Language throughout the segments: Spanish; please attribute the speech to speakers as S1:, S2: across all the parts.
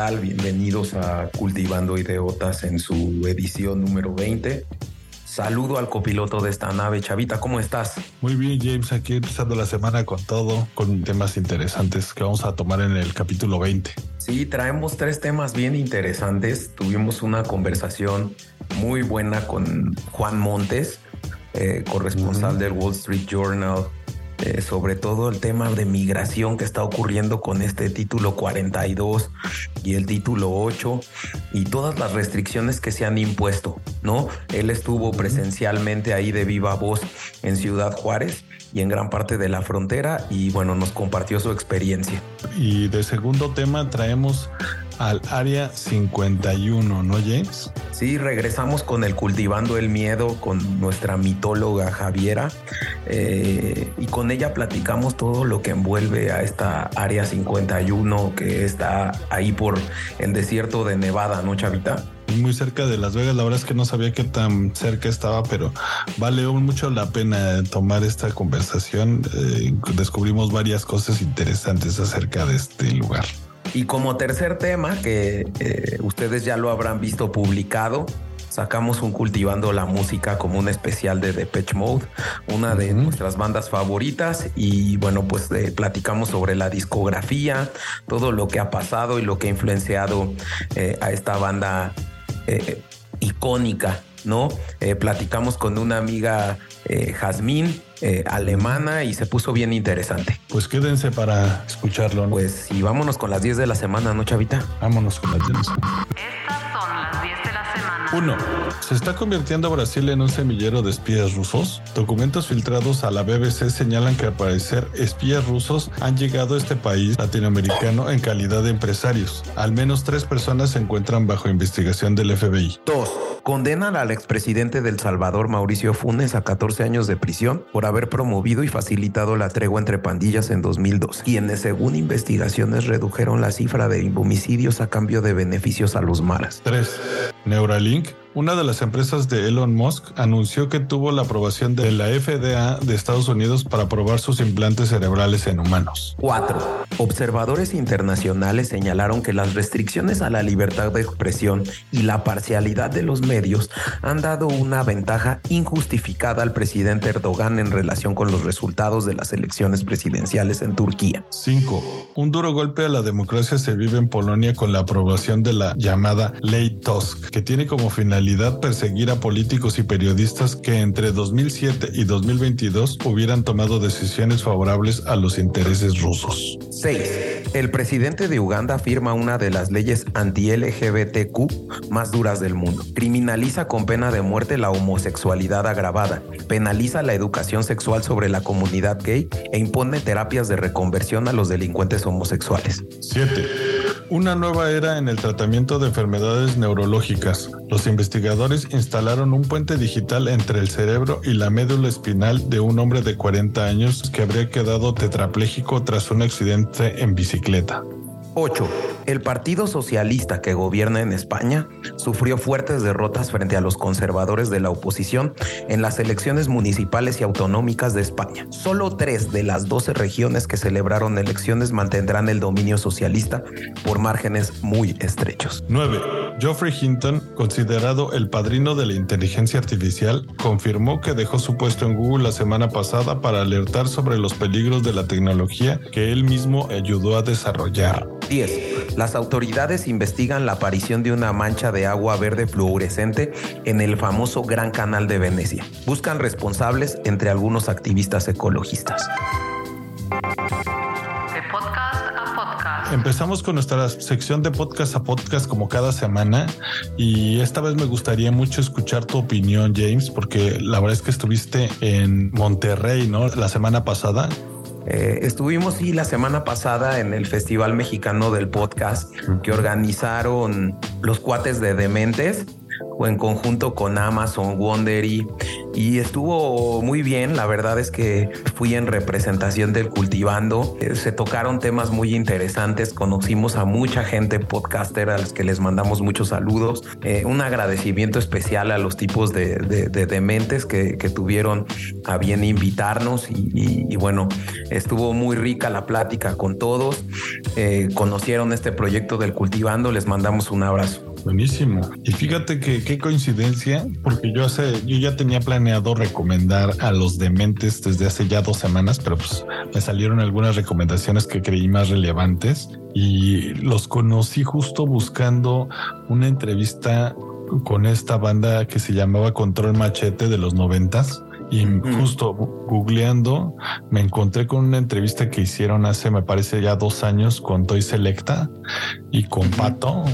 S1: tal? Bienvenidos a Cultivando Ideotas en su edición número 20. Saludo al copiloto de esta nave, Chavita, ¿cómo estás?
S2: Muy bien, James, aquí empezando la semana con todo, con temas interesantes que vamos a tomar en el capítulo 20.
S1: Sí, traemos tres temas bien interesantes. Tuvimos una conversación muy buena con Juan Montes, eh, corresponsal del Wall Street Journal eh, sobre todo el tema de migración que está ocurriendo con este título 42 y el título 8 y todas las restricciones que se han impuesto, ¿no? Él estuvo presencialmente ahí de viva voz en Ciudad Juárez y en gran parte de la frontera y bueno, nos compartió su experiencia.
S2: Y de segundo tema traemos al área 51, ¿no, James?
S1: Sí, regresamos con el Cultivando el Miedo, con nuestra mitóloga Javiera, eh, y con ella platicamos todo lo que envuelve a esta área 51 que está ahí por el desierto de Nevada, ¿no, Chavita?
S2: muy cerca de Las Vegas. La verdad es que no sabía qué tan cerca estaba, pero vale mucho la pena tomar esta conversación. Eh, descubrimos varias cosas interesantes acerca de este lugar.
S1: Y como tercer tema, que eh, ustedes ya lo habrán visto publicado, sacamos un Cultivando la Música como un especial de Depeche Mode, una de nuestras bandas favoritas. Y bueno, pues eh, platicamos sobre la discografía, todo lo que ha pasado y lo que ha influenciado eh, a esta banda icónica, ¿no? platicamos con una amiga, Jazmín, eh, alemana y se puso bien interesante.
S2: Pues quédense para escucharlo. ¿no?
S1: Pues sí, vámonos con las 10 de la semana, ¿no, Chavita?
S2: Vámonos con las 10 de la semana.
S3: Estas son las 10 de la semana.
S2: Uno. ¿Se está convirtiendo Brasil en un semillero de espías rusos? Documentos filtrados a la BBC señalan que al parecer espías rusos han llegado a este país latinoamericano en calidad de empresarios. Al menos tres personas se encuentran bajo investigación del FBI.
S1: 2. Condenan al expresidente del Salvador, Mauricio Funes, a 14 años de prisión por haber promovido y facilitado la tregua entre pandillas en 2002, quienes según investigaciones redujeron la cifra de homicidios a cambio de beneficios a los maras.
S2: 3. Neuralink una de las empresas de Elon Musk anunció que tuvo la aprobación de la FDA de Estados Unidos para probar sus implantes cerebrales en humanos.
S1: 4. Observadores internacionales señalaron que las restricciones a la libertad de expresión y la parcialidad de los medios han dado una ventaja injustificada al presidente Erdogan en relación con los resultados de las elecciones presidenciales en Turquía.
S2: 5. Un duro golpe a la democracia se vive en Polonia con la aprobación de la llamada Ley Tusk, que tiene como finalidad perseguir a políticos y periodistas que entre 2007 y 2022 hubieran tomado decisiones favorables a los intereses rusos.
S1: 6. El presidente de Uganda firma una de las leyes anti-LGBTQ más duras del mundo. Criminaliza con pena de muerte la homosexualidad agravada, penaliza la educación sexual sobre la comunidad gay e impone terapias de reconversión a los delincuentes homosexuales.
S2: 7. Una nueva era en el tratamiento de enfermedades neurológicas. Los investigadores instalaron un puente digital entre el cerebro y la médula espinal de un hombre de 40 años que habría quedado tetrapléjico tras un accidente en bicicleta.
S1: 8. El Partido Socialista que gobierna en España sufrió fuertes derrotas frente a los conservadores de la oposición en las elecciones municipales y autonómicas de España. Solo tres de las 12 regiones que celebraron elecciones mantendrán el dominio socialista por márgenes muy estrechos.
S2: 9. Geoffrey Hinton, considerado el padrino de la inteligencia artificial, confirmó que dejó su puesto en Google la semana pasada para alertar sobre los peligros de la tecnología que él mismo ayudó a desarrollar.
S1: 10. Las autoridades investigan la aparición de una mancha de agua verde fluorescente en el famoso Gran Canal de Venecia. Buscan responsables entre algunos activistas ecologistas.
S2: Empezamos con nuestra sección de podcast a podcast como cada semana y esta vez me gustaría mucho escuchar tu opinión James porque la verdad es que estuviste en Monterrey, ¿no? La semana pasada.
S1: Eh, estuvimos sí la semana pasada en el Festival Mexicano del Podcast que organizaron los cuates de Dementes en conjunto con Amazon, Wondery y estuvo muy bien. La verdad es que fui en representación del Cultivando. Eh, se tocaron temas muy interesantes. Conocimos a mucha gente podcaster a los que les mandamos muchos saludos. Eh, un agradecimiento especial a los tipos de, dementes que, tuvieron a bien invitarnos y, bueno, estuvo muy rica la plática con todos. Eh, conocieron este proyecto del Cultivando. Les mandamos un abrazo.
S2: Buenísimo. Y fíjate que qué coincidencia, porque yo hace, yo ya tenía planeado recomendar a los dementes desde hace ya dos semanas, pero pues me salieron algunas recomendaciones que creí más relevantes y los conocí justo buscando una entrevista con esta banda que se llamaba Control Machete de los noventas y justo googleando me encontré con una entrevista que hicieron hace, me parece ya dos años con Toy Selecta y con Pato.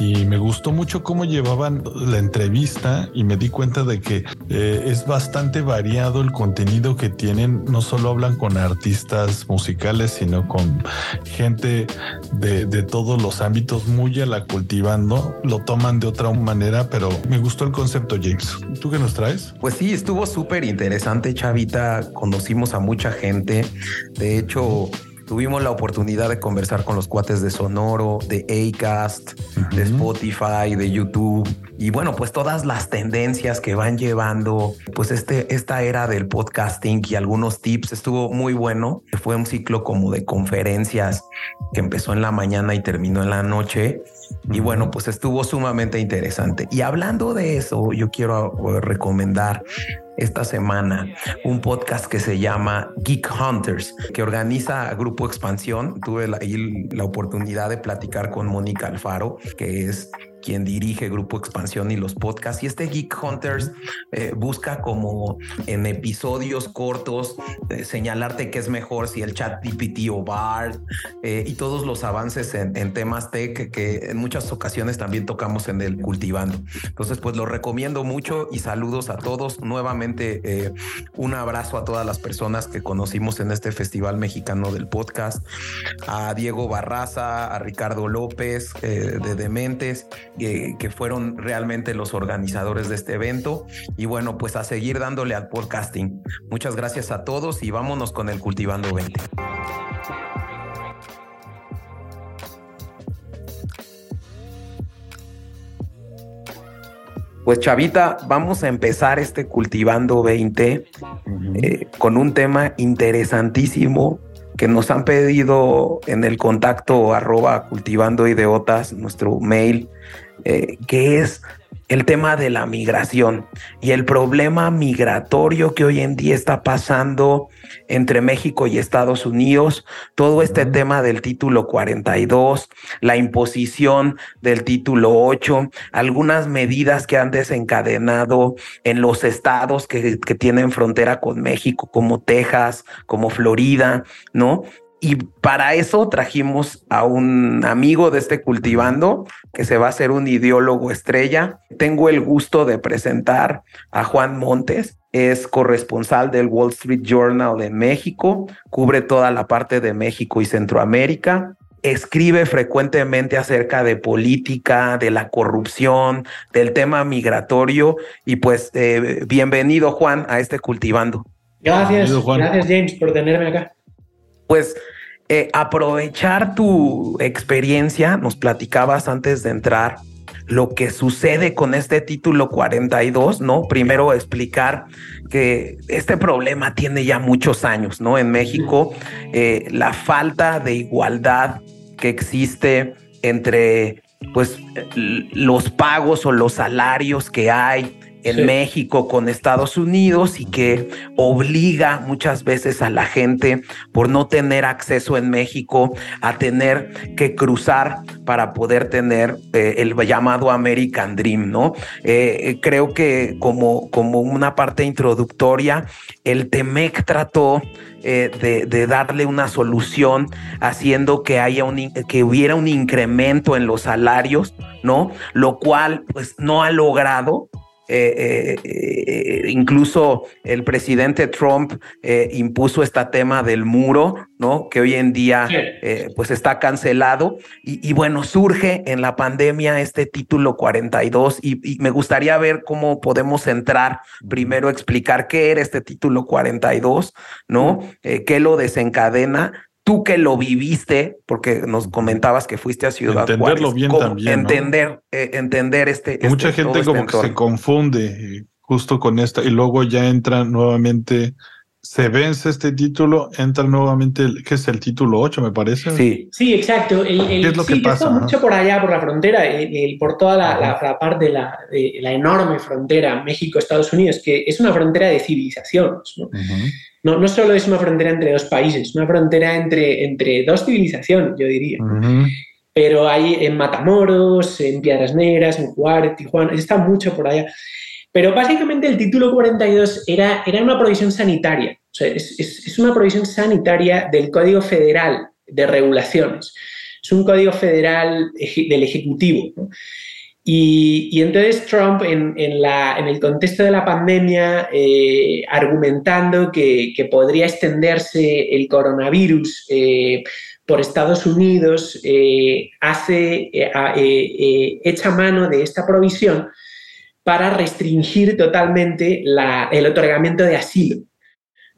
S2: Y me gustó mucho cómo llevaban la entrevista y me di cuenta de que eh, es bastante variado el contenido que tienen. No solo hablan con artistas musicales, sino con gente de, de todos los ámbitos muy a la cultivando. Lo toman de otra manera, pero me gustó el concepto, James. ¿Tú qué nos traes?
S1: Pues sí, estuvo súper interesante, Chavita. Conocimos a mucha gente. De hecho, tuvimos la oportunidad de conversar con los cuates de Sonoro, de Acast, de Spotify, de YouTube. Y bueno, pues todas las tendencias que van llevando, pues este, esta era del podcasting y algunos tips estuvo muy bueno. Fue un ciclo como de conferencias que empezó en la mañana y terminó en la noche. Y bueno, pues estuvo sumamente interesante. Y hablando de eso, yo quiero eh, recomendar esta semana un podcast que se llama Geek Hunters, que organiza Grupo Expansión. Tuve la, la oportunidad de platicar con Mónica Alfaro, que es quien dirige Grupo Expansión y los podcasts. Y este Geek Hunters eh, busca como en episodios cortos eh, señalarte qué es mejor si el chat GPT o BART eh, y todos los avances en, temas tech que en muchas ocasiones también tocamos en el cultivando. Entonces, pues lo recomiendo mucho y saludos a todos. Nuevamente, un abrazo a todas las personas que conocimos en este Festival Mexicano del Podcast, a Diego Barraza, a Ricardo López de Dementes que, fueron realmente los organizadores de este evento. Y bueno, pues a seguir dándole al podcasting. Muchas gracias a todos y vámonos con el Cultivando 20. Pues Chavita, vamos a empezar este Cultivando 20 eh, con un tema interesantísimo que nos han pedido en el contacto arroba cultivando ideotas, nuestro mail, eh, que es el tema de la migración y el problema migratorio que hoy en día está pasando entre México y Estados Unidos, todo este tema del título 42, la imposición del título 8, algunas medidas que han desencadenado en los estados que, que tienen frontera con México, como Texas, como Florida, ¿no? Y para eso trajimos a un amigo de este cultivando que se va a hacer un ideólogo estrella. Tengo el gusto de presentar a Juan Montes. Es corresponsal del Wall Street Journal de México, cubre toda la parte de México y Centroamérica escribe frecuentemente acerca de política, de la corrupción, del tema migratorio y pues eh, bienvenido Juan a este cultivando.
S4: Gracias, gracias James por tenerme acá.
S1: Pues eh, aprovechar tu experiencia, nos platicabas antes de entrar lo que sucede con este título 42, ¿no? Primero explicar que este problema tiene ya muchos años, ¿no? En México, eh, la falta de igualdad que existe entre, pues, los pagos o los salarios que hay en México con Estados Unidos y que obliga muchas veces a la gente por no tener acceso en México a tener que cruzar para poder tener eh, el llamado American Dream, ¿no? Eh, eh, creo que como, como una parte introductoria, el TEMEC trató de, de, darle una solución haciendo que haya un que hubiera un incremento en los salarios, ¿no? Lo cual pues no ha logrado eh, eh, incluso el presidente Trump impuso este tema del muro, ¿no? Que hoy en día pues está cancelado. Y, bueno, surge en la pandemia este título 42 y, y, me gustaría ver cómo podemos entrar, primero explicar qué era este título 42, ¿no? ¿Qué lo desencadena? Tú que lo viviste, porque nos comentabas que fuiste a Ciudad
S2: Entenderlo bien también.
S1: Entender, eh, entender este.
S2: Mucha
S1: este,
S2: gente como que se confunde eh, justo con esta y luego ya entra nuevamente. Se vence este título, entra nuevamente, que es el título 8, me parece.
S4: Sí, sí, exacto. El, ¿Qué es lo que pasa? mucho por allá, por la frontera, por toda la, parte de la, la, enorme frontera México-Estados Unidos, que es una frontera de civilizaciones. ¿no? No, no solo es una frontera entre dos países, es una frontera entre, entre dos civilizaciones, yo diría. Pero hay en Matamoros, en Piedras Negras, en Juárez, Tijuana, está mucho por allá. Pero básicamente el título 42 era, era una provisión sanitaria, o sea, es, es, una provisión sanitaria del Código Federal de Regulaciones. Es un código federal del Ejecutivo. ¿no? Y, entonces Trump, en, el contexto de la pandemia, eh, argumentando que, podría extenderse el coronavirus eh, por Estados Unidos, eh, hace, echa mano de esta provisión para restringir totalmente el otorgamiento de asilo.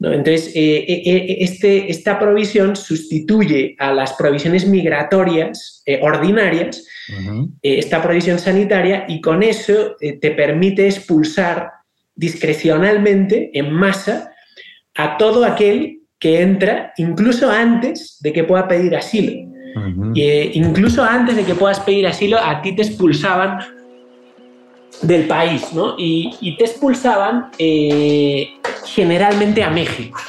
S4: Entonces, este, esta provisión sustituye a las provisiones migratorias ordinarias eh, esta provisión sanitaria y con eso eh, te permite expulsar discrecionalmente, en masa, a todo aquel que entra, incluso antes de que pueda pedir asilo. Eh, incluso antes de que puedas pedir asilo, a ti te expulsaban del país, ¿no? Y, te expulsaban generalmente a México,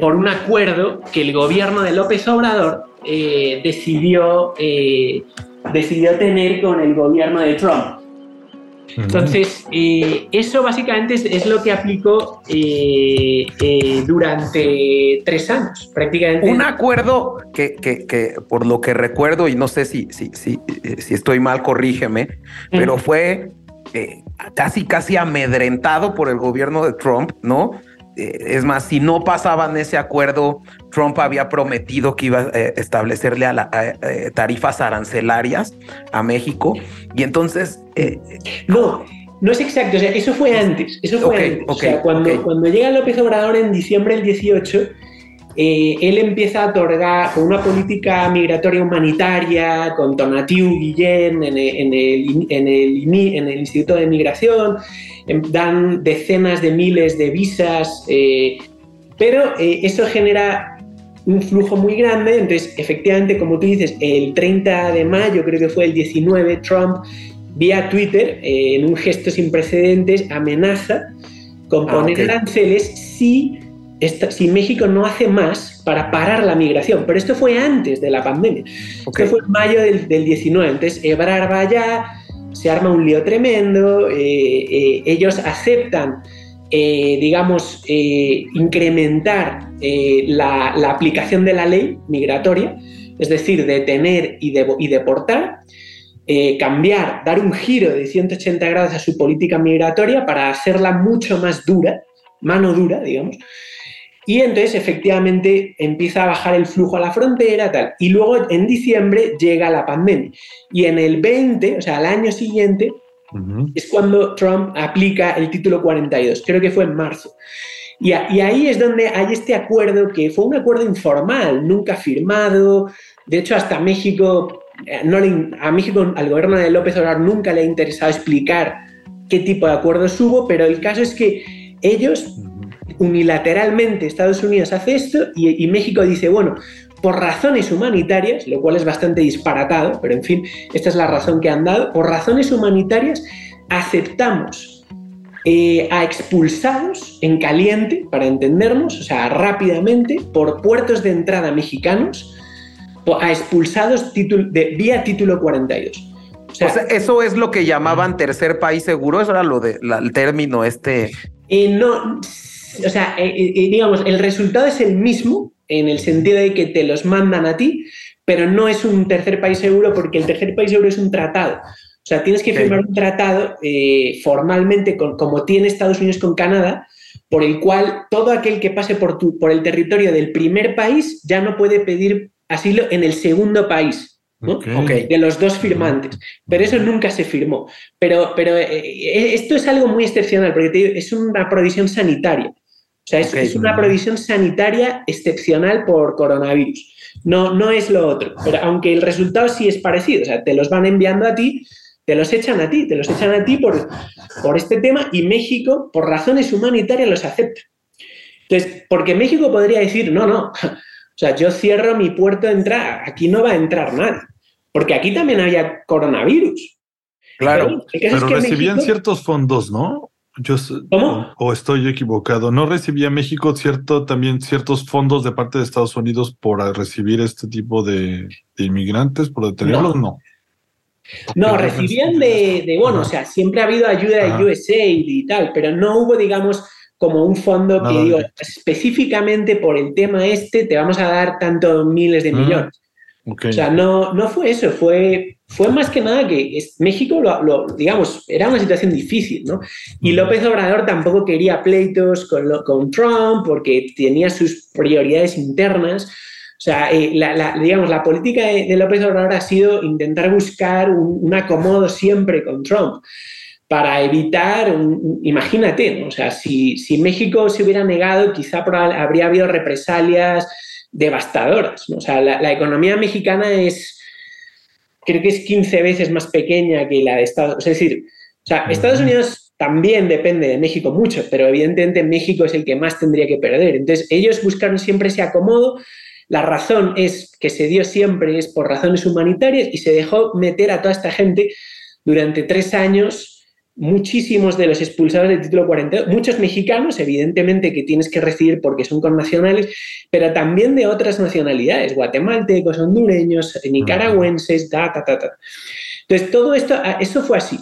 S4: por un acuerdo que el gobierno de López Obrador eh, decidió, eh, decidió tener con el gobierno de Trump. Entonces, eh, eso básicamente es, lo que aplicó durante tres años, prácticamente.
S1: Un acuerdo que, que, por lo que recuerdo, y no sé si, si, si, si estoy mal, corrígeme, pero fue casi, casi amedrentado por el gobierno de Trump, ¿no? es más, si no pasaban ese acuerdo, Trump había prometido que iba a eh, establecerle a la, eh, tarifas arancelarias a México. Y entonces...
S4: Eh, no, no es exacto. O sea, eso fue antes. Eso fue antes. o sea, cuando, cuando llega López Obrador en diciembre del 18 eh, él empieza a otorgar con una política migratoria humanitaria, con Tonatiu Guillén en el, en el, Instituto de Migración, em, dan decenas de miles de visas, eh, pero eh, eso genera un flujo muy grande, entonces efectivamente, como tú dices, el 30 de mayo, creo que fue el 19, Trump vía Twitter, en un gesto sin precedentes, amenaza con ah, poner aranceles si si México no hace más para parar la migración, pero esto fue antes de la pandemia. Esto fue en mayo del, 19. Entonces, Ebrar va allá, se arma un lío tremendo, eh, eh, ellos aceptan, eh, digamos, incrementar la, aplicación de la ley migratoria, es decir, detener y, y deportar. cambiar, dar un giro de 180 grados a su política migratoria para hacerla mucho más dura, mano dura, digamos, y entonces efectivamente empieza a bajar el flujo a la frontera, tal. Y luego en diciembre llega la pandemia. Y en el 20, o sea, al año siguiente, es cuando Trump aplica el título 42. Creo que fue en marzo. Y, ahí es donde hay este acuerdo que fue un acuerdo informal, nunca firmado. De hecho, hasta México, eh, no a México, al gobierno de López Obrador nunca le ha interesado explicar qué tipo de acuerdos hubo, pero el caso es que ellos unilateralmente Estados Unidos hace esto y, México dice, bueno, por razones humanitarias, lo cual es bastante disparatado, pero en fin, esta es la razón que han dado, por razones humanitarias aceptamos eh, a expulsados en caliente, para entendernos, o sea, rápidamente, por puertos de entrada mexicanos, a expulsados de, vía título 42.
S1: O sea, eso es lo que llamaban tercer país seguro, eso era lo de el término este.
S4: Eh, no, o sea, eh, eh, eh, digamos, el resultado es el mismo en el sentido de que te los mandan a ti, pero no es un tercer país seguro porque el tercer país seguro es un tratado. O sea, tienes que firmar un tratado eh, formalmente, con, como tiene Estados Unidos con Canadá, por el cual todo aquel que pase por, tu, por el territorio del primer país ya no puede pedir asilo en el segundo país. de los dos firmantes. Pero eso nunca se firmó. Pero, pero eh, esto es algo muy excepcional, porque es una provisión sanitaria. O sea, es, una provisión sanitaria excepcional por coronavirus. No, no es lo otro. Pero aunque el resultado sí es parecido, o sea, te los van enviando a ti, te los echan a ti, te los echan a ti por, por este tema y México, por razones humanitarias, los acepta. Entonces, porque México podría decir, no, no, o sea, yo cierro mi puerto de entrada, aquí no va a entrar nadie, porque aquí también había coronavirus.
S2: Claro, pero, recibían ciertos fondos, ¿no? Yo, ¿Cómo? O, estoy equivocado. ¿No recibía México cierto también ciertos fondos de parte de Estados Unidos por recibir este tipo de, inmigrantes, por detenerlos? No.
S4: no. recibían de, bueno, o sea, siempre ha habido ayuda de USAID y tal, pero no hubo, digamos, como un fondo que digo, específicamente por el tema este te vamos a dar tantos miles de millones. O sea, no, no fue eso, fue, fue más que nada que México, lo, digamos, era una situación difícil, ¿no? Y López Obrador tampoco quería pleitos con, con Trump porque tenía sus prioridades internas. O sea, eh, la, digamos, la política de, López Obrador ha sido intentar buscar un acomodo siempre con Trump para evitar, imagínate, o sea, si, México se hubiera negado, quizá habría habido represalias devastadoras. O sea, la, economía mexicana es, creo que es 15 veces más pequeña que la de Estados Unidos. Es decir, o sea, Estados Unidos también depende de México mucho, pero evidentemente México es el que más tendría que perder. Entonces, ellos buscaron siempre ese acomodo. La razón es que se dio siempre es por razones humanitarias y se dejó meter a toda esta gente durante tres años muchísimos de los expulsados del título 42, muchos mexicanos, evidentemente, que tienes que recibir porque son connacionales, pero también de otras nacionalidades, guatemaltecos, hondureños, nicaragüenses, ta, ta, ta, ta. Entonces, todo esto, ah, eso fue así.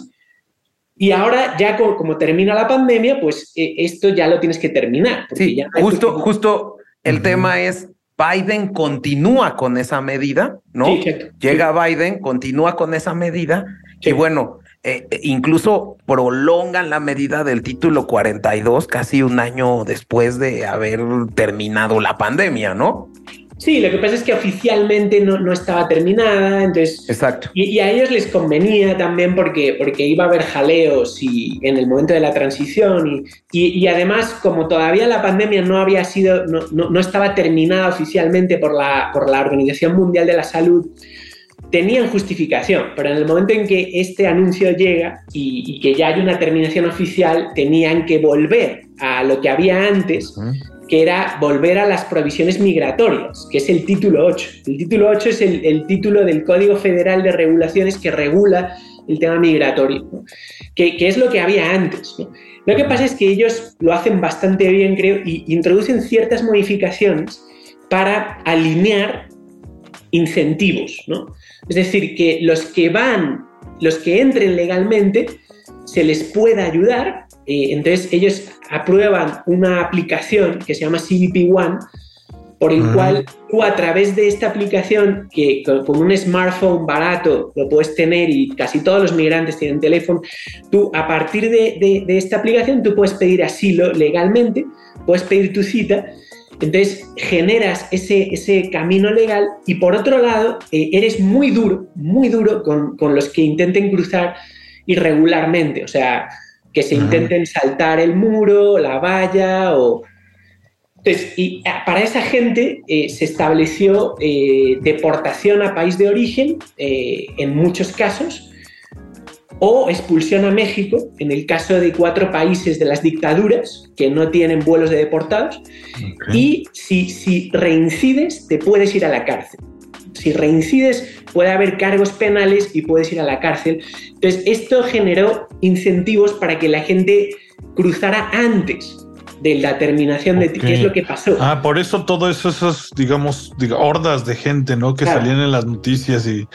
S4: Y ahora, ya como, termina la pandemia, pues eh, esto ya lo tienes que terminar.
S1: Sí, justo, justo el tema es Biden continúa con esa medida, ¿no? Llega Biden, continúa con esa medida. Y bueno, eh, incluso prolongan la medida del título 42 casi un año después de haber terminado la pandemia, ¿no?
S4: Sí, lo que pasa es que oficialmente no, estaba terminada, entonces...
S1: Exacto.
S4: Y, a ellos les convenía también porque, porque iba a haber jaleos y, en el momento de la transición y, y, además como todavía la pandemia no había sido, no, no, estaba terminada oficialmente por la, por la Organización Mundial de la Salud, tenían justificación, pero en el momento en que este anuncio llega y, que ya hay una terminación oficial, tenían que volver a lo que había antes, que era volver a las provisiones migratorias, que es el título 8. El título 8 es el, título del Código Federal de Regulaciones que regula el tema migratorio, que, es lo que había antes. Lo que pasa es que ellos lo hacen bastante bien, creo, y introducen ciertas modificaciones para alinear incentivos, ¿no? Es decir, que los que van, los que entren legalmente, se les pueda ayudar. Eh, entonces ellos aprueban una aplicación que se llama CBP One, por el cual tú a través de esta aplicación, que con, un smartphone barato lo puedes tener y casi todos los migrantes tienen teléfono, tú a partir de esta aplicación tú puedes pedir asilo legalmente, puedes pedir tu cita entonces generas ese, ese camino legal y por otro lado eh, eres muy duro, muy duro con, los que intenten cruzar irregularmente, o sea, que se intenten saltar el muro, la valla o... Entonces, y ah, para esa gente eh, se estableció eh, deportación a país de origen en muchos casos o expulsión a México en el caso de cuatro países de las dictaduras que no tienen vuelos de deportados. Y si, si reincides, te puedes ir a la cárcel. Si reincides, puede haber cargos penales y puedes ir a la cárcel. Entonces, esto generó incentivos para que la gente cruzara antes de la terminación de qué es lo que pasó.
S2: Ah, por eso todo eso, esas, digamos, hordas de gente, ¿no? Que salían en las noticias y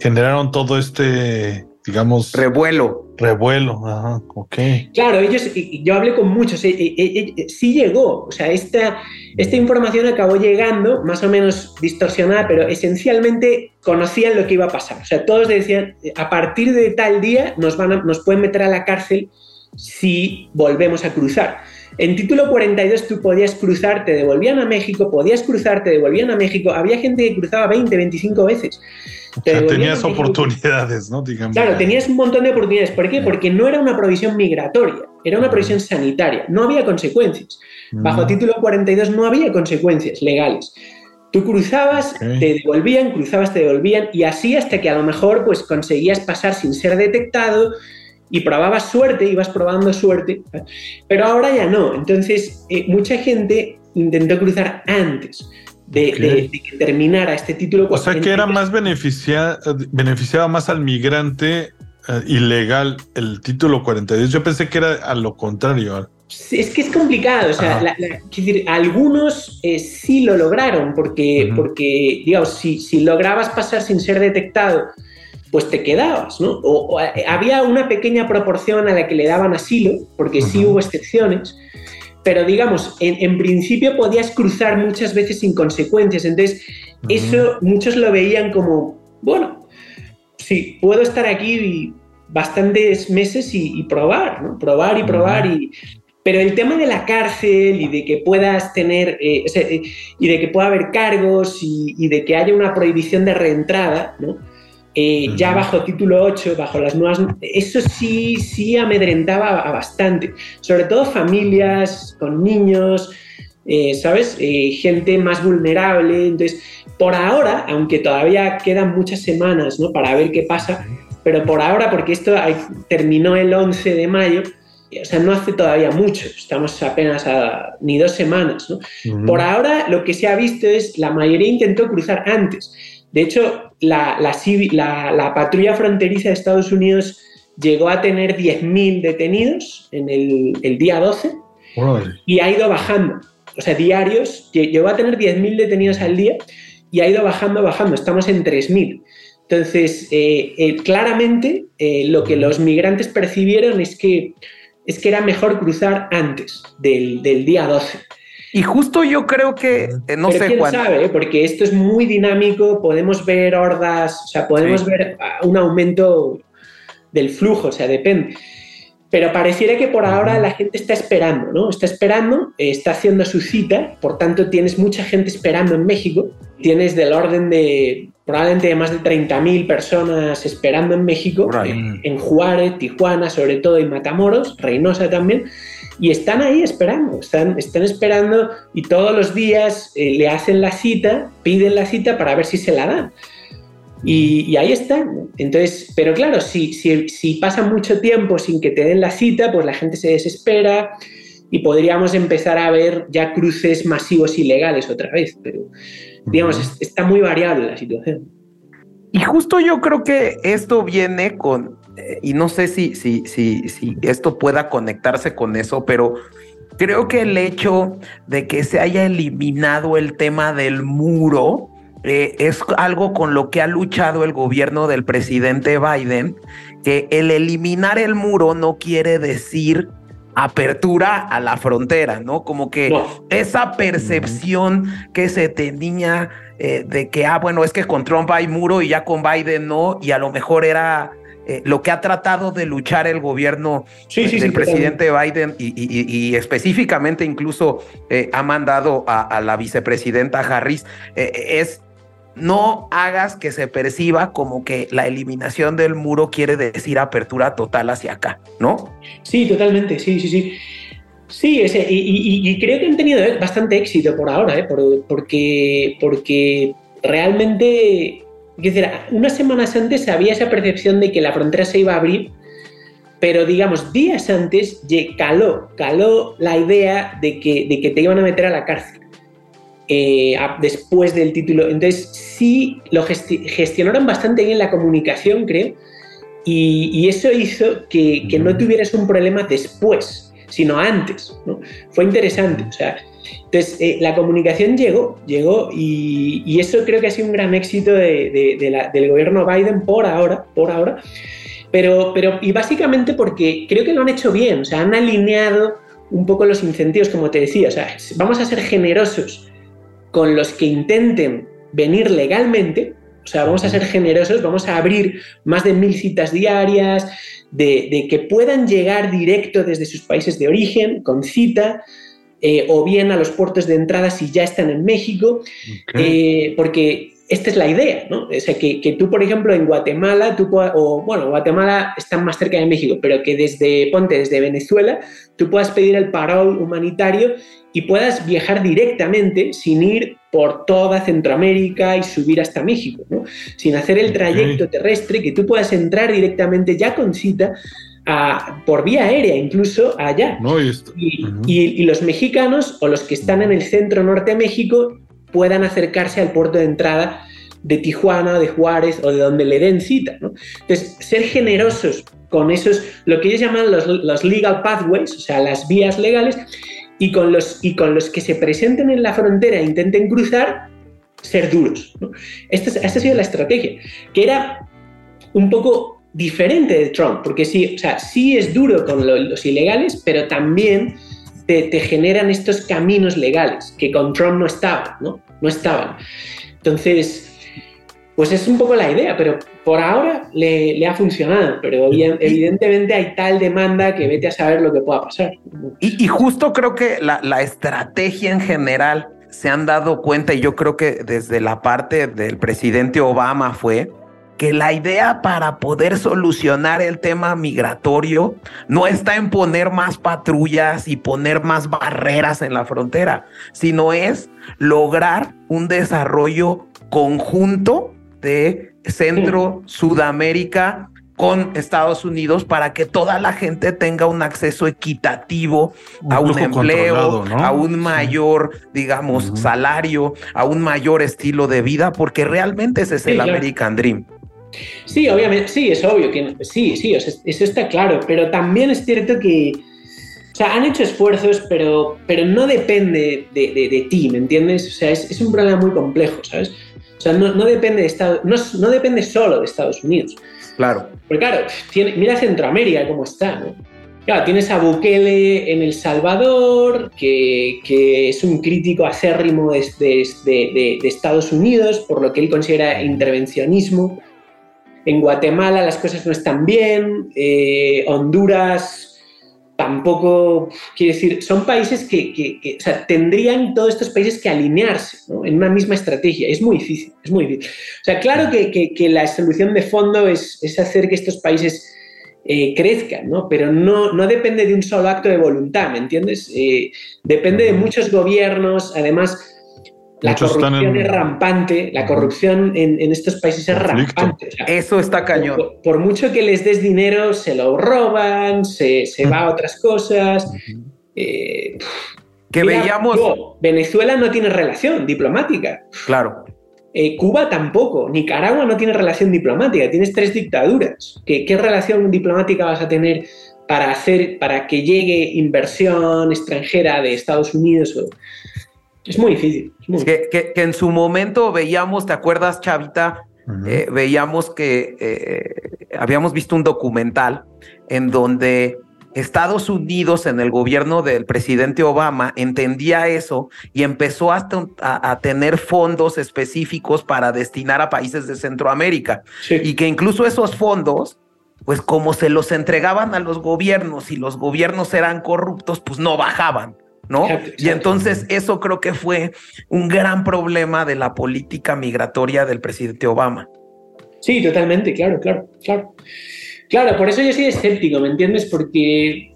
S2: generaron todo este digamos.
S1: Revuelo.
S2: revuelo, ajá, ok.
S4: Claro, ellos, yo hablé con muchos, eh, eh, eh, sí llegó, o sea, esta, esta información acabó llegando, más o menos distorsionada, pero esencialmente conocían lo que iba a pasar. O sea, todos decían, a partir de tal día nos, van nos pueden meter a la cárcel si volvemos a cruzar. En título 42 tú podías cruzar, te devolvían a México, podías cruzar, te devolvían a México. Había gente que cruzaba 20, 25 veces.
S2: O sea, tenías oportunidades, ¿no?
S4: Digamos. Claro, tenías un montón de oportunidades. ¿Por qué? Porque no era una provisión migratoria, era una provisión sanitaria. No había consecuencias. Bajo título 42 no había consecuencias legales. Tú cruzabas, te devolvían, cruzabas, te devolvían, y así hasta que a lo mejor pues conseguías pasar sin ser detectado y probabas suerte, ibas probando suerte, pero ahora ya no. Entonces, eh, mucha gente intentó cruzar antes. De, que terminara este título.
S2: O sea que era más beneficia, beneficiaba más al migrante eh, ilegal el título 42. Yo pensé que era a lo contrario.
S4: Es que es complicado, o sea, decir, algunos eh, sí lo lograron, porque, porque digamos, si, si lograbas pasar sin ser detectado pues te quedabas, ¿no? O, eh, había una pequeña proporción a la que le daban asilo, porque sí hubo excepciones, pero digamos, en, principio podías cruzar muchas veces sin consecuencias, entonces eso muchos lo veían como, bueno, sí, puedo estar aquí bastantes meses y, probar, ¿no? Probar y probar y... Pero el tema de la cárcel y de que puedas tener, eh, eh, y de que pueda haber cargos y, y, de que haya una prohibición de reentrada, ¿no? Eh, ya bajo título 8, bajo las nuevas, eso sí, sí amedrentaba bastante, sobre todo familias con niños, eh, ¿sabes? Eh, gente más vulnerable. Entonces, por ahora, aunque todavía quedan muchas semanas ¿no? para ver qué pasa, pero por ahora, porque esto terminó el 11 de mayo, o sea, no hace todavía mucho, estamos apenas a ni dos semanas, ¿no? Por ahora, lo que se ha visto es la mayoría intentó cruzar antes. De hecho, la, la, patrulla fronteriza de Estados Unidos llegó a tener 10.000 detenidos en el, día 12 y ha ido bajando. O sea, diarios, llegó a tener 10.000 detenidos al día y ha ido bajando, bajando. Estamos en 3.000. Entonces, eh, eh, claramente eh, lo que los migrantes percibieron es que, es que era mejor cruzar antes del, del día 12.
S1: Y justo yo creo que, eh, no sé
S4: quién sabe, porque esto es muy dinámico, podemos ver hordas, o sea, podemos ver un aumento del flujo, o sea, depende. Pero pareciera que por ahora la gente está esperando, ¿no? Está esperando, está haciendo su cita, por tanto tienes mucha gente esperando en México, tienes del orden de probablemente más de 30.000 personas esperando en México, en, en Juárez, Tijuana sobre todo y Matamoros, Reynosa también, y están ahí esperando, están, están esperando y todos los días eh, le hacen la cita, piden la cita para ver si se la dan. Y, ahí están. Entonces, pero claro, si, si, si pasa mucho tiempo sin que te den la cita, pues la gente se desespera y podríamos empezar a ver ya cruces masivos ilegales otra vez. Pero, digamos, está muy variable la situación.
S1: Y justo yo creo que esto viene con y no sé si, si, si, si esto pueda conectarse con eso, pero creo que el hecho de que se haya eliminado el tema del muro eh, es algo con lo que ha luchado el gobierno del presidente Biden, que el eliminar el muro no quiere decir apertura a la frontera, ¿no? Como que esa percepción que se tenía eh, de que, ah, bueno, es que con Trump hay muro y ya con Biden no, y a lo mejor era eh, lo que ha tratado de luchar el gobierno del presidente Biden y, específicamente incluso eh, ha mandado a, la vicepresidenta Harris eh, es no hagas que se perciba como que la eliminación del muro quiere decir apertura total hacia acá, ¿no?
S4: Sí, totalmente, sí, sí, sí. Sí, y, creo que han tenido bastante éxito por ahora, porque, porque realmente decir, unas semanas antes había esa percepción de que la frontera se iba a abrir, pero digamos, días antes caló, caló la idea de que, de que te iban a meter a la cárcel. Eh, después del título. Entonces, sí lo gestionaron bastante bien la comunicación, creo, y, eso hizo que, que, no tuvieras un problema después, sino antes. ¿no? Fue interesante. O sea, entonces, eh, la comunicación llegó, llegó y, eso creo que ha sido un gran éxito del gobierno Biden por ahora, por ahora. pero, pero, y básicamente porque creo que lo han hecho bien, o sea, han alineado un poco los incentivos, como te decía, o sea, vamos a ser generosos con los que intenten venir legalmente, o sea, vamos a ser generosos, vamos a abrir más de mil citas diarias, de, que puedan llegar directo desde sus países de origen, con cita, eh, o bien a los puertos de entrada si ya están en México, eh, porque esta es la idea, ¿no? O sea, que, tú, por ejemplo, en Guatemala, tú o bueno, Guatemala está más cerca de México, pero que desde, ponte, desde Venezuela, tú puedas pedir el parol humanitario y puedas viajar directamente sin ir por toda Centroamérica y subir hasta México, ¿no? Sin hacer el trayecto terrestre, que tú puedas entrar directamente ya con cita por vía aérea incluso allá. y, y, los mexicanos o los que están en el centro norte de México puedan acercarse al puerto de entrada de Tijuana, de Juárez o de donde le den cita. ¿no? Entonces, ser generosos con esos, lo que ellos llaman los, legal pathways, o sea, las vías legales, y con, los, y con los que se presenten en la frontera e intenten cruzar, ser duros. ¿no? Esta, esta, ha sido la estrategia, que era un poco diferente de Trump, porque sí, o sea, sí es duro con los ilegales, pero también te, generan estos caminos legales que con Trump no estaban, ¿no? No estaban. Entonces, pues es un poco la idea, pero por ahora le, ha funcionado, pero evidentemente hay tal demanda que vete a saber lo que pueda pasar.
S1: Y, justo creo que la, la, estrategia en general se han dado cuenta, y yo creo que desde la parte del presidente Obama fue que la idea para poder solucionar el tema migratorio no está en poner más patrullas y poner más barreras en la frontera, sino es lograr un desarrollo conjunto de Centro, Sudamérica con Estados Unidos para que toda la gente tenga un acceso equitativo a un empleo, a un mayor, digamos, salario, a un mayor estilo de vida, porque realmente ese es el American Dream.
S4: Sí, obviamente, sí, es obvio que sí, sí, eso está claro, pero también es cierto que, o sea, han hecho esfuerzos, pero, pero no depende de, ti, ¿me entiendes? O sea, es, un problema muy complejo, ¿sabes? O sea, no, depende de Estado, no, depende solo de Estados Unidos.
S1: Claro.
S4: Porque claro, mira Centroamérica cómo está, ¿no? Claro, tienes a Bukele en El Salvador, que, es un crítico acérrimo de, de, Estados Unidos, por lo que él considera intervencionismo. En Guatemala las cosas no están bien, eh, Honduras tampoco, quiere decir, son países que, o sea, tendrían todos estos países que alinearse en una misma estrategia. Es muy difícil, es muy difícil. O sea, claro que, la solución de fondo es, hacer que estos países eh, crezcan, ¿no? pero no, no depende de un solo acto de voluntad, ¿me entiendes? Eh, depende de muchos gobiernos, además la corrupción es rampante, la corrupción en, estos países es rampante.
S1: Eso está cañón.
S4: Por, mucho que les des dinero, se lo roban, se, va a otras cosas.
S1: Eh, que veíamos.
S4: Venezuela no tiene relación diplomática.
S1: Claro.
S4: Eh, Cuba tampoco. Nicaragua no tiene relación diplomática. Tienes tres dictaduras. ¿Qué, ¿Qué, relación diplomática vas a tener para hacer, para que llegue inversión extranjera de Estados Unidos o es muy difícil.
S1: Que, en su momento veíamos, ¿te acuerdas, Chavita? Eh, veíamos que eh, habíamos visto un documental en donde Estados Unidos en el gobierno del presidente Obama entendía eso y empezó hasta a, tener fondos específicos para destinar a países de Centroamérica. Y que incluso esos fondos, pues como se los entregaban a los gobiernos y los gobiernos eran corruptos, pues no bajaban. ¿No? Y entonces eso creo que fue un gran problema de la política migratoria del presidente Obama.
S4: Sí, totalmente, claro, claro, claro. Claro, por eso yo soy escéptico, ¿me entiendes? Porque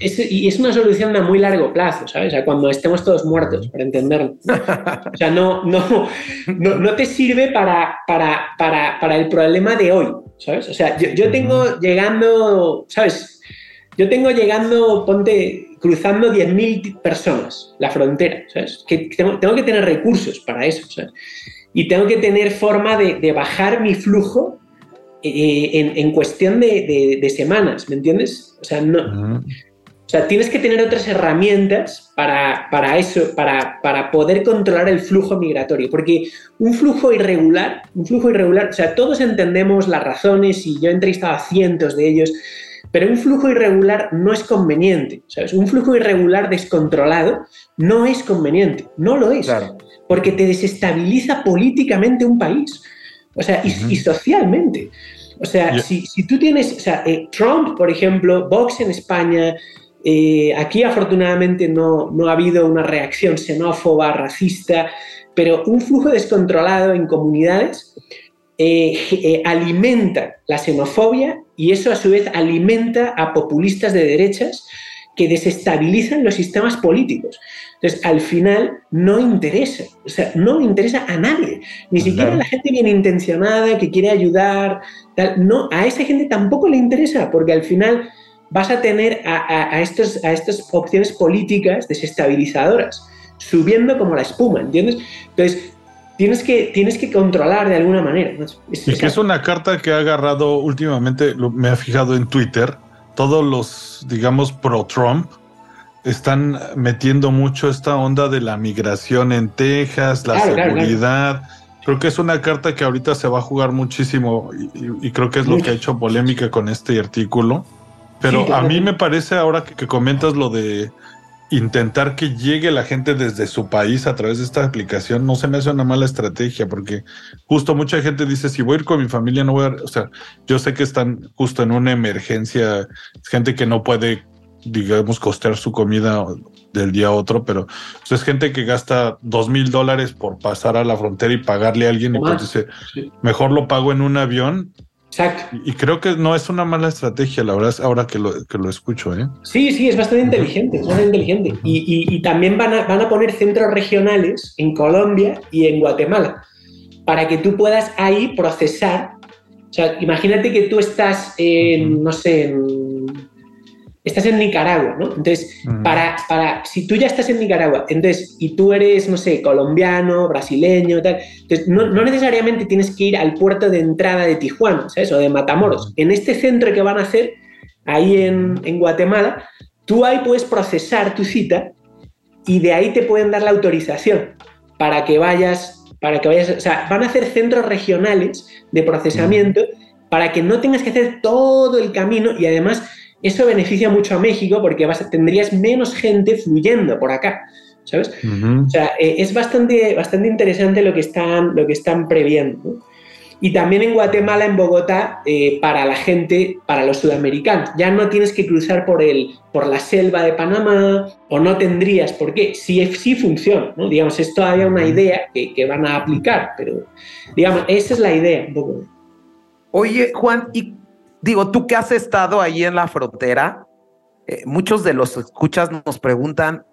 S4: es, y es una solución a muy largo plazo, ¿sabes? O sea, cuando estemos todos muertos, para entenderlo. O sea, no, no, no, te sirve para, para, para, para, el problema de hoy, ¿sabes? O sea, yo, yo tengo llegando, ¿sabes? Yo tengo llegando, ponte, cruzando 10.000 personas la frontera, ¿sabes? Que tengo, que tener recursos para eso, ¿sabes? Y tengo que tener forma de, bajar mi flujo eh, en, cuestión de, semanas, ¿me entiendes? O sea, no, sea, tienes que tener otras herramientas para, para eso, para, para, poder controlar el flujo migratorio. Porque un flujo irregular, un flujo irregular, o sea, todos entendemos las razones y yo he entrevistado a cientos de ellos, pero un flujo irregular no es conveniente. ¿sabes? Un flujo irregular descontrolado no es conveniente, no lo es. Porque te desestabiliza políticamente un país. O sea, y, socialmente. O sea, si, si, tú tienes, o sea, eh, Trump, por ejemplo, Vox en España, eh, aquí afortunadamente no, no, ha habido una reacción xenófoba, racista, pero un flujo descontrolado en comunidades eh, eh, alimenta la xenofobia y eso a su vez alimenta a populistas de derechas que desestabilizan los sistemas políticos. Entonces, al final no interesa, o sea, no interesa a nadie, ni siquiera a la gente bien intencionada que quiere ayudar, no, a esa gente tampoco le interesa, porque al final vas a tener a, estos, a estas opciones políticas desestabilizadoras subiendo como la espuma, ¿entiendes? Entonces, tienes que, tienes que controlar de alguna manera.
S2: y que es una carta que ha agarrado últimamente, me ha fijado en Twitter, todos los, digamos, pro-Trump están metiendo mucho esta onda de la migración en Texas, la seguridad. Creo que es una carta que ahorita se va a jugar muchísimo y, creo que es lo que ha hecho polémica con este artículo. Pero a mí me parece ahora que, comentas lo de intentar que llegue la gente desde su país a través de esta aplicación no se me hace una mala estrategia porque justo mucha gente dice si voy a ir con mi familia no voy a, o sea, yo sé que están justo en una emergencia, gente que no puede digamos costear su comida del día a otro, pero pues, es gente que gasta dos mil dólares por pasar a la frontera y pagarle a alguien y pues dice, mejor lo pago en un avión
S4: Exacto.
S2: Y creo que no es una mala estrategia, la verdad, es ahora que lo, que lo escucho. ¿eh?
S4: Sí, sí, es bastante inteligente, es bastante inteligente. Y, y, también van a, van a poner centros regionales en Colombia y en Guatemala para que tú puedas ahí procesar. O sea, imagínate que tú estás en, no sé, en estás en Nicaragua, ¿no? Entonces, para, para, si tú ya estás en Nicaragua, entonces, y tú eres, no sé, colombiano, brasileño, tal, entonces no, no, necesariamente tienes que ir al puerto de entrada de Tijuana, ¿sabes? O de Matamoros. En este centro que van a hacer, ahí en, en Guatemala, tú ahí puedes procesar tu cita y de ahí te pueden dar la autorización para que vayas, para que vayas, o sea, van a hacer centros regionales de procesamiento para que no tengas que hacer todo el camino y además eso beneficia mucho a México porque vas, tendrías menos gente fluyendo por acá, ¿sabes? O sea, eh, es bastante, bastante interesante lo que están, lo que están previendo. Y también en Guatemala, en Bogotá, eh, para la gente, para los sudamericanos. Ya no tienes que cruzar por, el, por la selva de Panamá o no tendrías, porque sí, sí funciona, ¿no? Digamos, es todavía una idea que, que van a aplicar, pero digamos, esa es la idea un poco.
S1: Oye, Juan, ¿y digo, tú que has estado ahí en la frontera, eh, muchos de los escuchas nos preguntan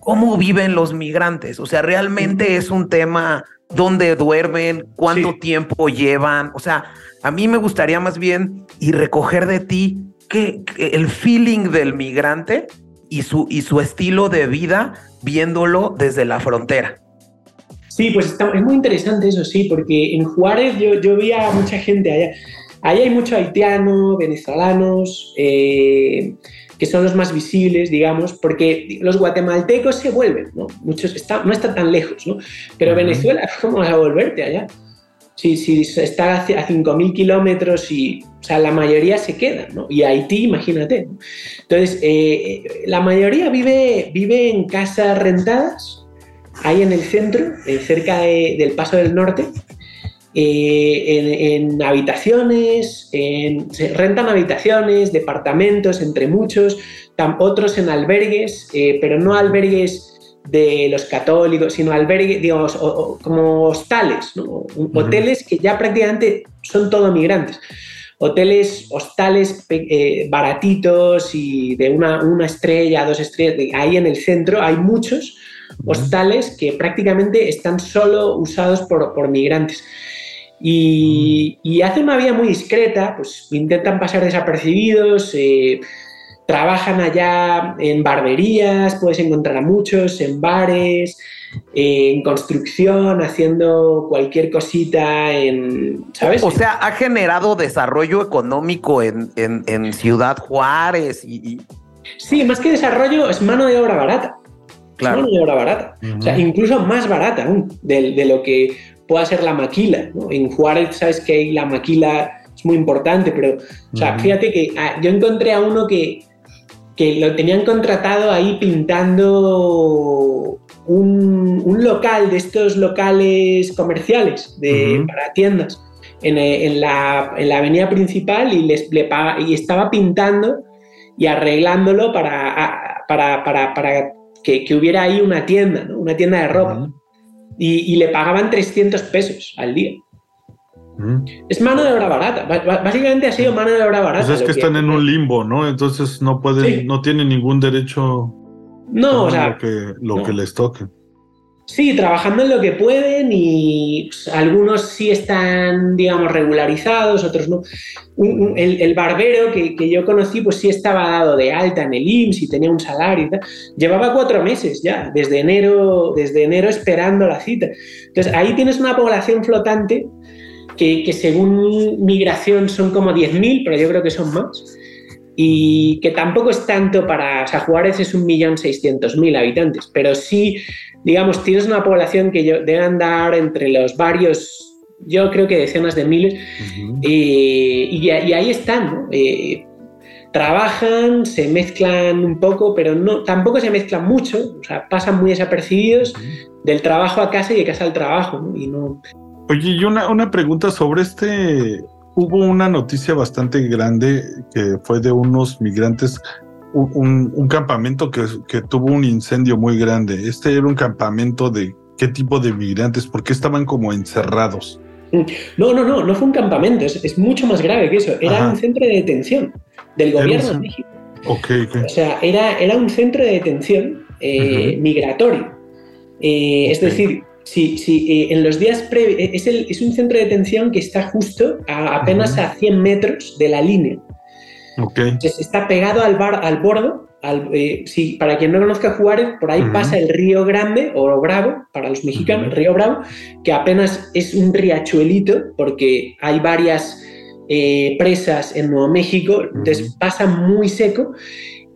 S1: cómo viven los migrantes. O sea, realmente es un tema dónde duermen, cuánto tiempo llevan. O sea, a mí me gustaría más bien y recoger de ti que, el feeling del migrante y su, y su estilo de vida viéndolo desde la frontera.
S4: Sí, pues es muy interesante eso, sí, porque en Juárez yo, yo vi a mucha gente allá. Ahí hay muchos haitianos, venezolanos, eh, que son los más visibles, digamos, porque los guatemaltecos se vuelven, ¿no? Muchos no están tan lejos, ¿no? Pero Venezuela, ¿cómo vas a volverte allá? Si, si está a 5.000 kilómetros y, o sea, la mayoría se quedan, ¿no? Y Haití, imagínate. Entonces, eh, la mayoría vive, vive en casas rentadas, ahí en el centro, eh, cerca del Paso del Norte, eh, en, habitaciones, se rentan habitaciones, departamentos, entre muchos, otros en albergues, eh, pero no albergues de los católicos, sino albergues, digamos, como hostales, hoteles que ya prácticamente son todos migrantes. Hoteles, hostales eh, baratitos y de una, una, estrella, dos estrellas, ahí en el centro hay muchos hostales que prácticamente están solo usados por, por migrantes. Y, hacen una vida muy discreta, pues intentan pasar desapercibidos, eh, trabajan allá en barberías, puedes encontrar a muchos, en bares, en construcción, haciendo cualquier cosita en, ¿sabes?
S1: O sea, ha generado desarrollo económico en, Ciudad Juárez y,
S4: Sí, más que desarrollo, es mano de obra barata. Claro. De obra barata. O sea, incluso más barata aún de, lo que pueda ser la maquila. En Juárez, sabes que la maquila es muy importante, pero, o sea, fíjate que ah, yo encontré a uno que, que lo tenían contratado ahí pintando un, local de estos locales comerciales de, para tiendas en, la, avenida principal y, les, y estaba pintando y arreglándolo para, para, que, hubiera ahí una tienda, una tienda de ropa. y, le pagaban 300 pesos al día. Es mano de obra barata. básicamente ha sido mano de obra barata.
S2: Pues es que están en un limbo, ¿no? Entonces no pueden, no tienen ningún derecho.
S4: No, o sea.
S2: Lo que, lo que les toque.
S4: Sí, trabajando en lo que pueden y pues, algunos sí están, digamos, regularizados, otros no. el, barbero que, yo conocí, pues sí estaba dado de alta en el IMSS y tenía un salario y tal. Llevaba cuatro meses ya, desde enero, desde enero esperando la cita. Entonces ahí tienes una población flotante que, que según migración son como 10.000, pero yo creo que son más y que tampoco es tanto para, o sea, Juárez es un millón seiscientos mil habitantes, pero sí, digamos, tienes una población que debe andar entre los varios, yo creo que decenas de miles, eh, y, ahí están, eh, trabajan, se mezclan un poco, pero no, tampoco se mezclan mucho, o sea, pasan muy desapercibidos del trabajo a casa y de casa al trabajo, Y no...
S2: Oye, y una, una pregunta sobre este hubo una noticia bastante grande que fue de unos migrantes, un, campamento que, tuvo un incendio muy grande. Este era un campamento de qué tipo de migrantes, porque estaban como encerrados.
S4: No, no, no, no fue un campamento, es, mucho más grave que eso. Era un centro de detención del gobierno de México.
S2: Okay,
S4: O sea, era, era un centro de detención eh, migratorio. Eh, es decir, Sí, sí, eh, en los días previos, eh, es, es, un centro de detención que está justo a, apenas a 100 metros de la línea.
S2: Okay.
S4: Entonces está pegado al, bar, al bordo. Al, eh, sí, para quien no conozca Juárez, por ahí pasa el Río Grande o Bravo, para los mexicanos, el Río Bravo, que apenas es un riachuelito porque hay varias presas en Nuevo México, entonces pasa muy seco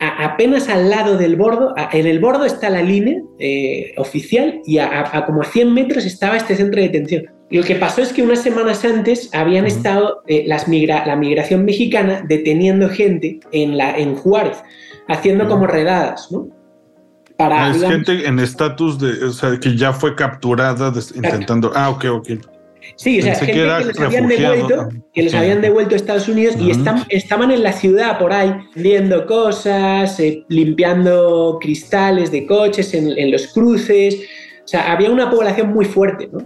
S4: apenas al lado del bordo, en el bordo está la línea eh, oficial y a, como a 100 metros estaba este centro de detención. Y lo que pasó es que unas semanas antes habían estado eh, las la migración mexicana deteniendo gente en, la, en Juárez, haciendo como redadas, ¿no?
S2: Para, es gente en estatus de, o sea, que ya fue capturada intentando. Ah, ok, ok.
S4: Sí, o sea, gente que, los habían devuelto, que los habían devuelto a Estados Unidos y están, estaban en la ciudad por ahí, viendo cosas, eh, limpiando cristales de coches en, los cruces. O sea, había una población muy fuerte, ¿no?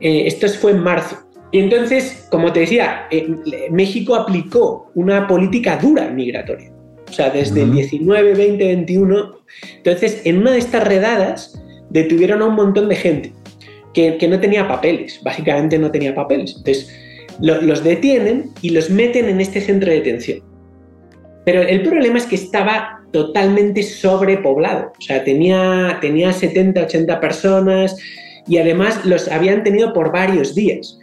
S4: Eh, esto fue en marzo. Y entonces, como te decía, eh, México aplicó una política dura migratoria. O sea, desde el 19, 20, 21. Entonces, en una de estas redadas detuvieron a un montón de gente que, no tenía papeles, básicamente no tenía papeles. Entonces, los detienen y los meten en este centro de detención. Pero el problema es que estaba totalmente sobrepoblado, o sea, tenía, tenía 70, 80 personas y además los habían tenido por varios días.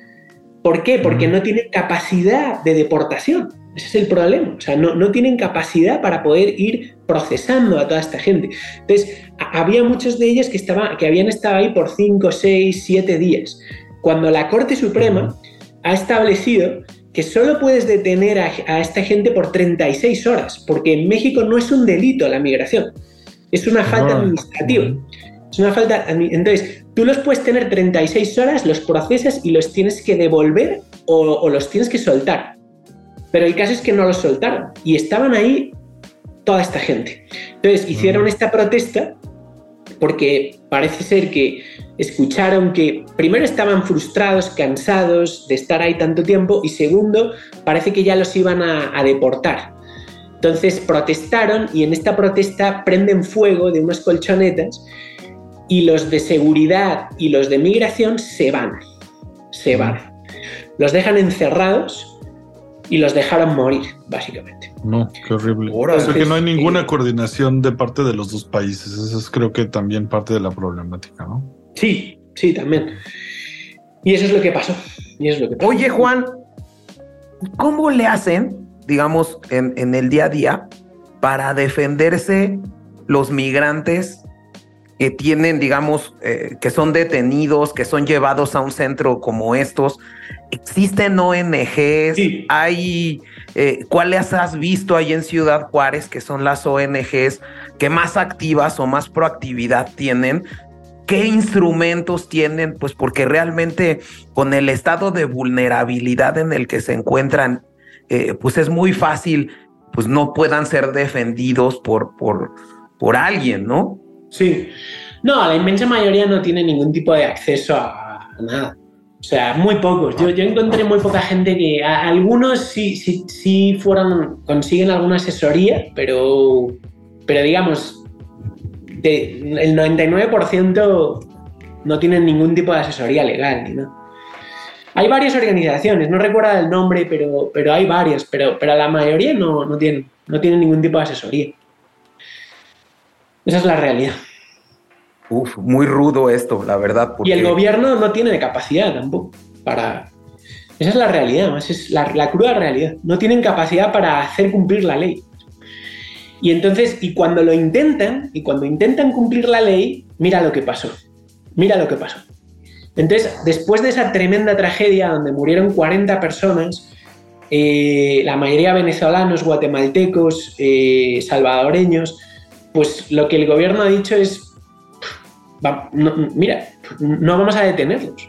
S4: ¿Por qué? Porque no tienen capacidad de deportación. Ese es el problema. O sea, no, no, tienen capacidad para poder ir procesando a toda esta gente. Entonces, había muchos de ellos que, estaban, que habían estado ahí por 5, 6, 7 días. Cuando la Corte Suprema ha establecido que solo puedes detener a, a, esta gente por 36 horas, porque en México no es un delito la migración, es una falta administrativa. Es una falta. Entonces, tú los puedes tener 36 horas, los procesas y los tienes que devolver o, o los tienes que soltar. Pero el caso es que no los soltaron y estaban ahí toda esta gente. Entonces hicieron esta protesta porque parece ser que escucharon que primero estaban frustrados, cansados de estar ahí tanto tiempo y segundo, parece que ya los iban a, deportar. Entonces protestaron y en esta protesta prenden fuego de unas colchonetas y los de seguridad y los de migración se van, se van. Los dejan encerrados y los dejaron morir, básicamente.
S2: No, qué horrible. o sea que no hay ninguna eh, coordinación de parte de los dos países. Eso es creo que también parte de la problemática, ¿no?
S4: Sí, sí, también. Y eso es lo que pasó. Y es lo que
S1: Oye, Juan, ¿cómo le hacen, digamos, en, el día a día para defenderse los migrantes que tienen, digamos, eh, que son detenidos, que son llevados a un centro como estos. ¿Existen ONGs? ¿Hay eh, cuáles has visto ahí en Ciudad Juárez que son las ONGs que más activas o más proactividad tienen? ¿Qué instrumentos tienen? Pues porque realmente con el estado de vulnerabilidad en el que se encuentran, eh, pues es muy fácil, pues no puedan ser defendidos por, por, por alguien, ¿no?
S4: Sí. No, la inmensa mayoría no tiene ningún tipo de acceso a, nada. O sea, muy pocos. Yo, yo, encontré muy poca gente que. algunos sí, sí, sí consiguen alguna asesoría, pero. Pero digamos. el 99% no tienen ningún tipo de asesoría legal, ¿no? Hay varias organizaciones, no recuerdo el nombre, pero, pero hay varias, pero, pero la mayoría no, no, tienen, no tienen ningún tipo de asesoría. Esa es la realidad.
S1: Uf, muy rudo esto, la verdad.
S4: Y el gobierno no tiene capacidad tampoco para... Esa es la realidad, es la, la cruda realidad. No tienen capacidad para hacer cumplir la ley. Y entonces, y cuando lo intentan, y cuando intentan cumplir la ley, mira lo que pasó. Mira lo que pasó. Entonces, después de esa tremenda tragedia donde murieron 40 personas, eh, la mayoría venezolanos, guatemaltecos, eh, salvadoreños, pues lo que el gobierno ha dicho es, mira, no vamos a detenerlos.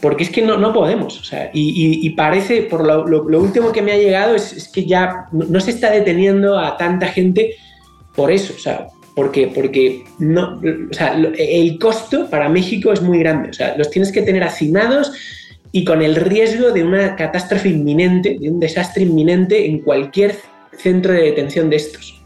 S4: porque es que no, podemos. y, parece, por lo, último que me ha llegado, es, que ya no, se está deteniendo a tanta gente por eso. O sea, porque, porque no, el costo para México es muy grande. O sea, los tienes que tener hacinados y con el riesgo de una catástrofe inminente, de un desastre inminente en cualquier centro de detención de estos.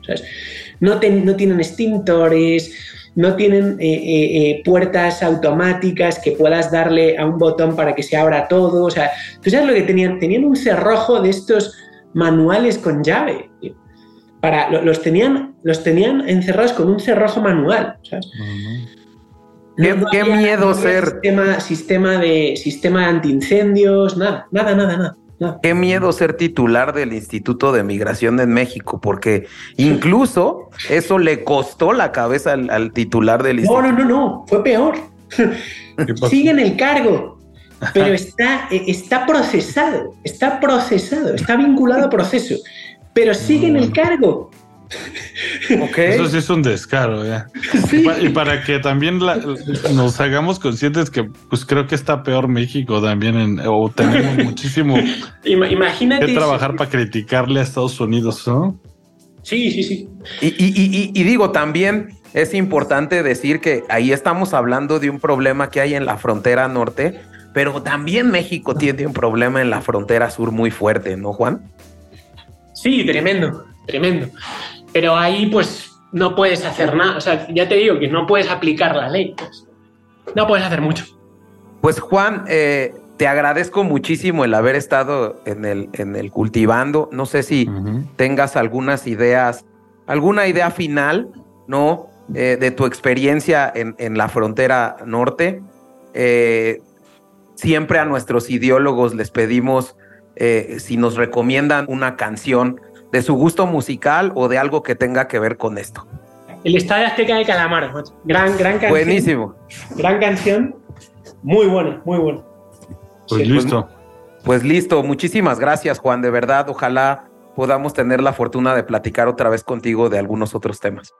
S4: No, no tienen extintores, no tienen eh, eh, eh, puertas automáticas que puedas darle a un botón para que se abra todo. O sea, ¿tú sabes lo que tenían? Tenían un cerrojo de estos manuales con llave. Para, los, tenían, los tenían encerrados con un cerrojo manual.
S1: ¿Qué, miedo ser.
S4: Sistema, sistema, de, sistema de antiincendios, nada, nada, nada, nada.
S1: Qué miedo ser titular del Instituto de Migración en México, porque incluso eso le costó la cabeza al, titular del instituto.
S4: No, no, no, no, fue peor. Sigue en el cargo, pero está, eh, está procesado, está procesado, está vinculado a proceso, pero sigue en el mm. Cargo.
S2: Eso sí es un descaro, ya. Y, para, que también nos hagamos conscientes que pues creo que está peor México también en, o tenemos muchísimo
S4: Imagínate
S2: que trabajar para criticarle a Estados Unidos, ¿no?
S4: Sí, sí, sí.
S1: Y, digo, también es importante decir que ahí estamos hablando de un problema que hay en la frontera norte, pero también México tiene un problema en la frontera sur muy fuerte, ¿no, Juan?
S4: Sí, tremendo, tremendo. Pero ahí pues no puedes hacer nada. O sea, ya te digo que no puedes aplicar la ley. Pues. No puedes hacer mucho.
S1: Pues Juan, eh, te agradezco muchísimo el haber estado en el, en el cultivando. No sé si tengas algunas ideas, alguna idea final, ¿no? Eh, de tu experiencia en, en la frontera norte. Eh, siempre a nuestros ideólogos les pedimos si nos recomiendan una canción de su gusto musical o de algo que tenga que ver con esto.
S4: El Estadio Azteca de Calamar, gran, gran canción.
S1: Buenísimo.
S4: Gran canción, muy buena, muy buena.
S2: Pues listo.
S1: Pues, pues listo, muchísimas gracias Juan, de verdad, ojalá podamos tener la fortuna de platicar otra vez contigo de algunos otros temas.